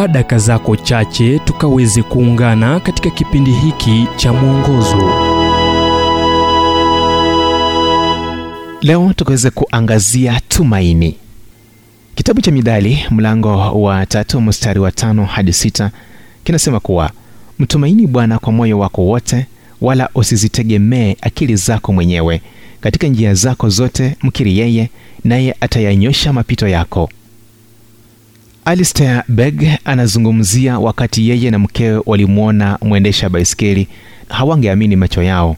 chukua daka zako chache tukaweze kuungana katika kipindi hiki cha mwongozo. Leo tukaweze kuangazia tumaini. Kitabu cha midhali mlango wa tatu mstari wa tano hadi sita kinasema kuwa mtumaini bwana kwa moyo wako wote wala usizitegemee akili zako mwenyewe. Katika njia zako zote mkiri yeye naye atayanyosha mapito yako alistair beg anazungumzia wakati yeye na mkewe walimwona mwendesha baiskeli hawangeamini macho yao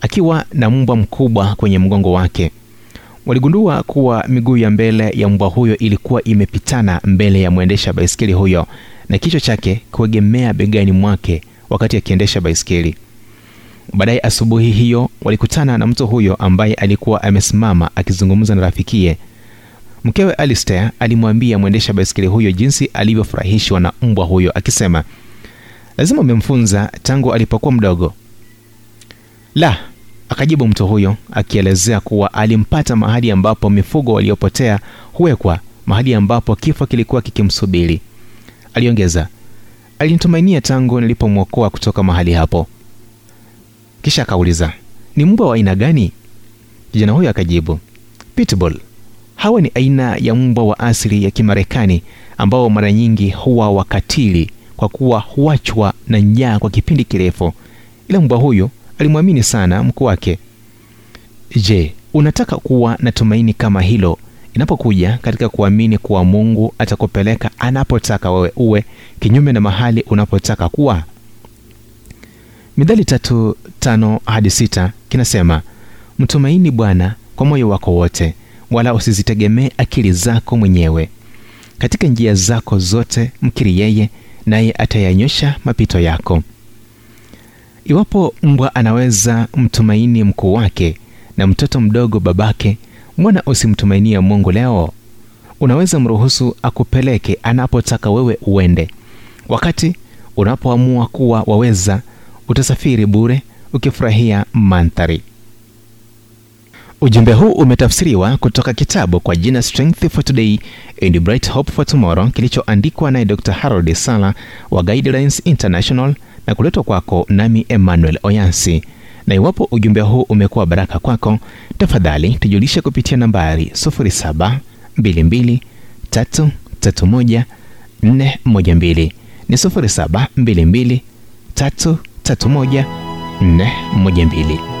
akiwa na mbwa mkubwa kwenye mgongo wake. Waligundua kuwa miguu ya mbele ya mbwa huyo ilikuwa imepitana mbele ya mwendesha baiskeli huyo na kichwa chake kuegemea begani mwake wakati akiendesha baiskeli. Baadaye asubuhi hiyo walikutana na mtu huyo ambaye alikuwa amesimama akizungumza na rafikie mkewe alistair alimwambia mwendesha baiskeli huyo jinsi alivyofurahishwa na mbwa huyo akisema lazima umemfunza tangu alipokuwa mdogo. La akajibu mtu huyo akielezea kuwa alimpata mahali ambapo mifugo waliopotea huwekwa mahali ambapo kifo kilikuwa kikimsubiri. Aliongeza alinitumainia tangu nilipomwokoa kutoka mahali hapo. Kisha akauliza ni mbwa wa aina gani? Kijana huyo akajibu pitbull hawa ni aina ya mbwa wa asili ya kimarekani ambao mara nyingi huwa wakatili kwa kuwa huachwa na njaa kwa kipindi kirefu. Ila mbwa huyo alimwamini sana mkuu wake. Je unataka kuwa na tumaini kama hilo? Inapokuja katika kuamini kuwa mungu atakupeleka anapotaka wewe uwe kinyume na mahali unapotaka kuwa. Midhali tatu tano hadi sita kinasema mtumaini bwana kwa moyo wako wote wala usizitegemee akili zako mwenyewe. Katika njia zako zote mkiri yeye naye atayanyosha mapito yako. Iwapo mbwa anaweza mtumaini mkuu wake na mtoto mdogo babake mbona usimtumainie mungu leo? Unaweza mruhusu akupeleke anapotaka wewe uende. Wakati unapoamua kuwa waweza utasafiri bure ukifurahia mandhari ujumbe huu umetafsiriwa kutoka kitabu kwa jina strength for today and bright hope for tomorrow kilichoandikwa naye dr harold sala wa guidelines international na kuletwa kwako nami emmanuel oyansi. Na iwapo ujumbe huu umekuwa baraka kwako tafadhali tujulishe kupitia nambari 722 ni 722 331 412